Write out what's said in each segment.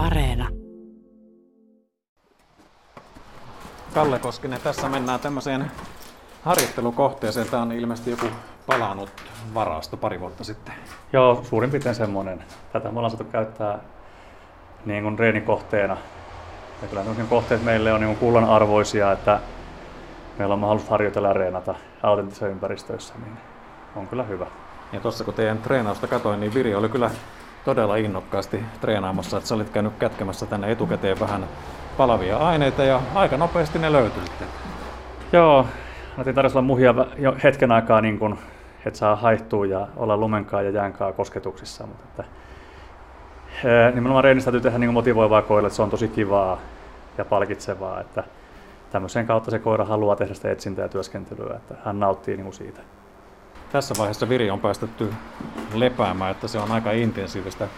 Areena. Kalle Koskinen, tässä mennään tämmöiseen harjoittelukohteeseen. Tämä on ilmeisesti joku palannut varasto pari vuotta sitten. Joo, suurin piirtein semmoinen. Tätä me ollaan saatu käyttää niin kuin reenikohteena. Ja kyllä kohteet meille on niin kuin kullan arvoisia, että meillä on mahdollisuus harjoitella ja reenata autenttisissa ympäristöissä, niin on kyllä hyvä. Ja tuossa kun teidän treenausta katoin, niin Viri oli kyllä todella innokkaasti treenaamassa, että sä olit käynyt kätkemässä tänne etukäteen vähän palavia aineita ja aika nopeasti ne löytyi sitten. Joo, Otin tarjolla muhia jo hetken aikaa, niin kun, että saa haihtua ja olla lumenkaa ja jäänkaa kosketuksissa. Mutta että, nimenomaan reenistä täytyy tehdä niin motivoivaa koille, että se on tosi kivaa ja palkitsevaa. Että tämmöisen kautta se koira haluaa tehdä sitä etsintää ja työskentelyä, että hän nauttii niin siitä. Tässä vaiheessa Viri on päästetty lepäämään, että se on aika intensiivistä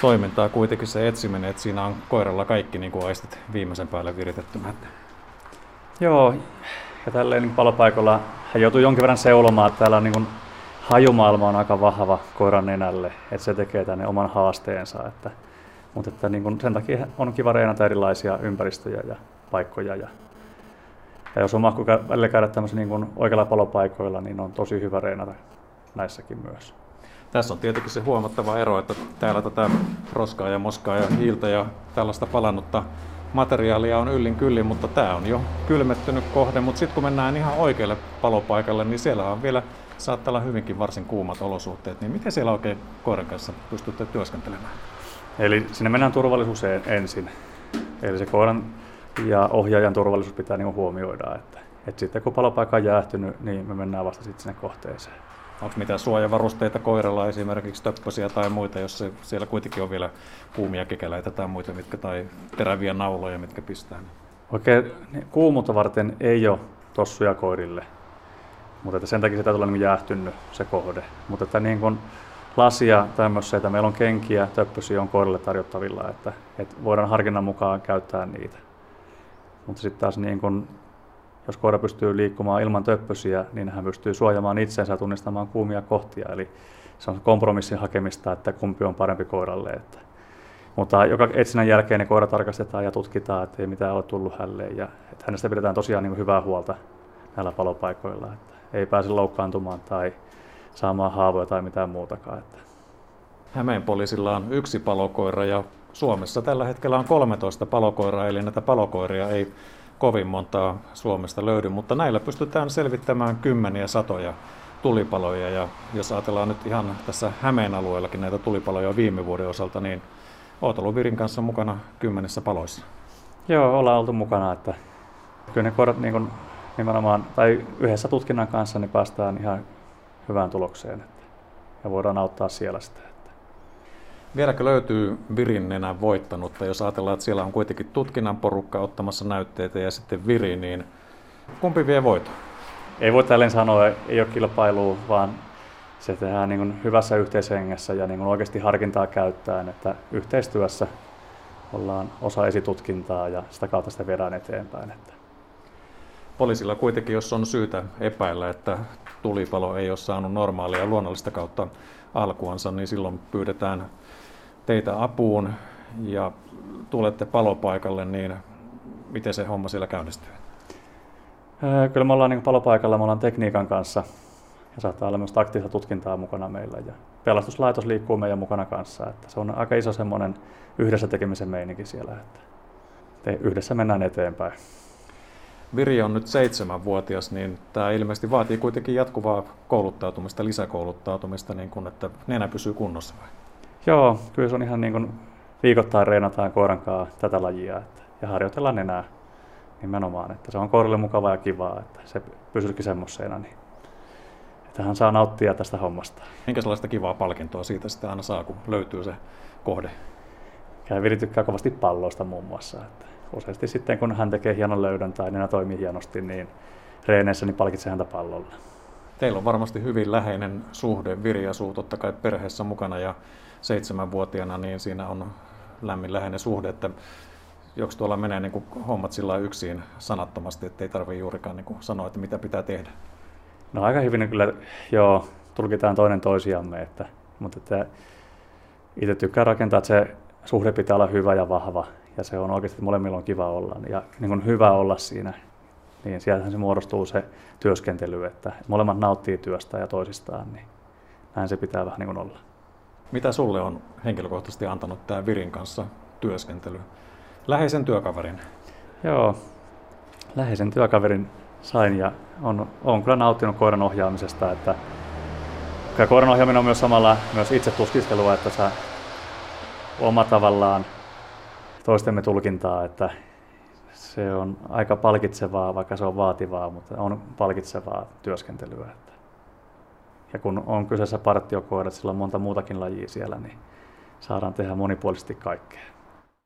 toimintaa kuitenkin se etsiminen, että siinä on koiralla kaikki niin kuin aistit viimeisen päälle viritettynä. Joo, ja tälleen niin palopaikalla hän joutuu jonkin verran seulomaan, että täällä on niin hajumaailma on aika vahva koiran nenälle, että se tekee tänne oman haasteensa. Että, mutta että niin kuin sen takia on kiva reenata erilaisia ympäristöjä ja paikkoja. Ja, ja jos on mahku välillä käydä niin kuin oikealla palopaikoilla, niin on tosi hyvä reenata näissäkin myös. Tässä on tietenkin se huomattava ero, että täällä tätä roskaa ja moskaa ja hiiltä ja tällaista palannutta materiaalia on yllin kyllin, mutta tämä on jo kylmettynyt kohde. Mutta sitten kun mennään ihan oikealle palopaikalle, niin siellä on vielä saattaa olla hyvinkin varsin kuumat olosuhteet. Niin miten siellä oikein koiran kanssa pystytte työskentelemään? Eli sinne mennään turvallisuuseen ensin. Eli se koiran ja ohjaajan turvallisuus pitää niin huomioida. Että, että sitten kun palopaikka on jäähtynyt, niin me mennään vasta sitten sinne kohteeseen. Onko mitään suojavarusteita koiralla, esimerkiksi töppösiä tai muita, jos se, siellä kuitenkin on vielä kuumia kekäläitä tai muita, mitkä, tai teräviä nauloja, mitkä pistää? Oikein niin kuumuutta varten ei ole tossuja koirille, mutta että sen takia täytyy olla niin jäähtynyt se kohde. Mutta että niin kuin lasia tämmöisiä, että meillä on kenkiä, töppösiä on koirille tarjottavilla, että, että voidaan harkinnan mukaan käyttää niitä. Mutta sitten taas niin kuin jos koira pystyy liikkumaan ilman töppösiä, niin hän pystyy suojamaan itsensä ja tunnistamaan kuumia kohtia. Eli se on kompromissin hakemista, että kumpi on parempi koiralle. Että. Mutta joka etsinnän jälkeen ne koira tarkastetaan ja tutkitaan, että ei mitään ole tullut hälleen. Ja että hänestä pidetään tosiaan niin hyvää huolta näillä palopaikoilla. Että ei pääse loukkaantumaan tai saamaan haavoja tai mitään muutakaan. Että. Hämeen poliisilla on yksi palokoira ja Suomessa tällä hetkellä on 13 palokoiraa, eli näitä palokoiria ei kovin montaa Suomesta löydy, mutta näillä pystytään selvittämään kymmeniä satoja tulipaloja. Ja jos ajatellaan nyt ihan tässä Hämeen alueellakin näitä tulipaloja viime vuoden osalta, niin olet ollut Virin kanssa mukana kymmenessä paloissa. Joo, ollaan oltu mukana, että kyllä ne koirat niin nimenomaan, tai yhdessä tutkinnan kanssa niin päästään ihan hyvään tulokseen että, ja voidaan auttaa siellä sitä. Vieläkö löytyy Virin nenän voittanutta, jos ajatellaan, että siellä on kuitenkin tutkinnan porukka ottamassa näytteitä ja sitten Viri, niin kumpi vie voiton? Ei voi tälleen sanoa, ei ole kilpailua, vaan se tehdään niin kuin hyvässä yhteishengessä ja niin kuin oikeasti harkintaa käyttäen, että yhteistyössä ollaan osa esitutkintaa ja sitä kautta sitä viedään eteenpäin. Että. Poliisilla kuitenkin, jos on syytä epäillä, että tulipalo ei ole saanut normaalia luonnollista kautta alkuansa, niin silloin pyydetään teitä apuun ja tulette palopaikalle, niin miten se homma siellä käynnistyy? Kyllä me ollaan niin palopaikalla, me ollaan tekniikan kanssa ja saattaa olla myös taktista tutkintaa mukana meillä. Ja pelastuslaitos liikkuu meidän mukana kanssa. Että se on aika iso semmoinen yhdessä tekemisen meininki siellä, että yhdessä mennään eteenpäin. Viri on nyt seitsemänvuotias, niin tämä ilmeisesti vaatii kuitenkin jatkuvaa kouluttautumista, lisäkouluttautumista, niin kun, että nenä pysyy kunnossa vai? Joo, kyllä se on ihan niin kuin viikoittain reenataan koiran kanssa tätä lajia että, ja harjoitellaan enää nimenomaan. Että se on koiralle mukavaa ja kivaa, että se pysyykin semmoisena, niin että hän saa nauttia tästä hommasta. Minkä sellaista kivaa palkintoa siitä sitten aina saa, kun löytyy se kohde? Viri tykkää kovasti palloista muun muassa. Että useasti sitten, kun hän tekee hienon löydön tai nenä toimii hienosti, niin reeneissä niin palkitsee häntä pallolla. Teillä on varmasti hyvin läheinen suhde. Viri asuu totta kai perheessä mukana ja seitsemänvuotiaana, niin siinä on lämmin läheinen suhde, että joko tuolla menee niin kuin hommat sillä yksin sanattomasti, että ei tarvitse juurikaan niin kuin sanoa, että mitä pitää tehdä? No aika hyvin kyllä, joo, tulkitaan toinen toisiamme, että, mutta että itse tykkään rakentaa, että se suhde pitää olla hyvä ja vahva ja se on oikeasti molemmilla on kiva olla ja niin hyvä olla siinä. Niin sieltähän se muodostuu se työskentely, että molemmat nauttii työstä ja toisistaan, niin näin se pitää vähän niin kuin olla. Mitä sulle on henkilökohtaisesti antanut tämä Virin kanssa työskentely? Läheisen työkaverin? Joo, läheisen työkaverin sain ja on, on kyllä nauttinut koiran ohjaamisesta, että koiran ohjaaminen on myös samalla myös itse tuskistelua, että sä oma tavallaan toistemme tulkintaa, että se on aika palkitsevaa, vaikka se on vaativaa, mutta on palkitsevaa työskentelyä. Ja kun on kyseessä partiokoirat, sillä on monta muutakin lajia siellä, niin saadaan tehdä monipuolisesti kaikkea.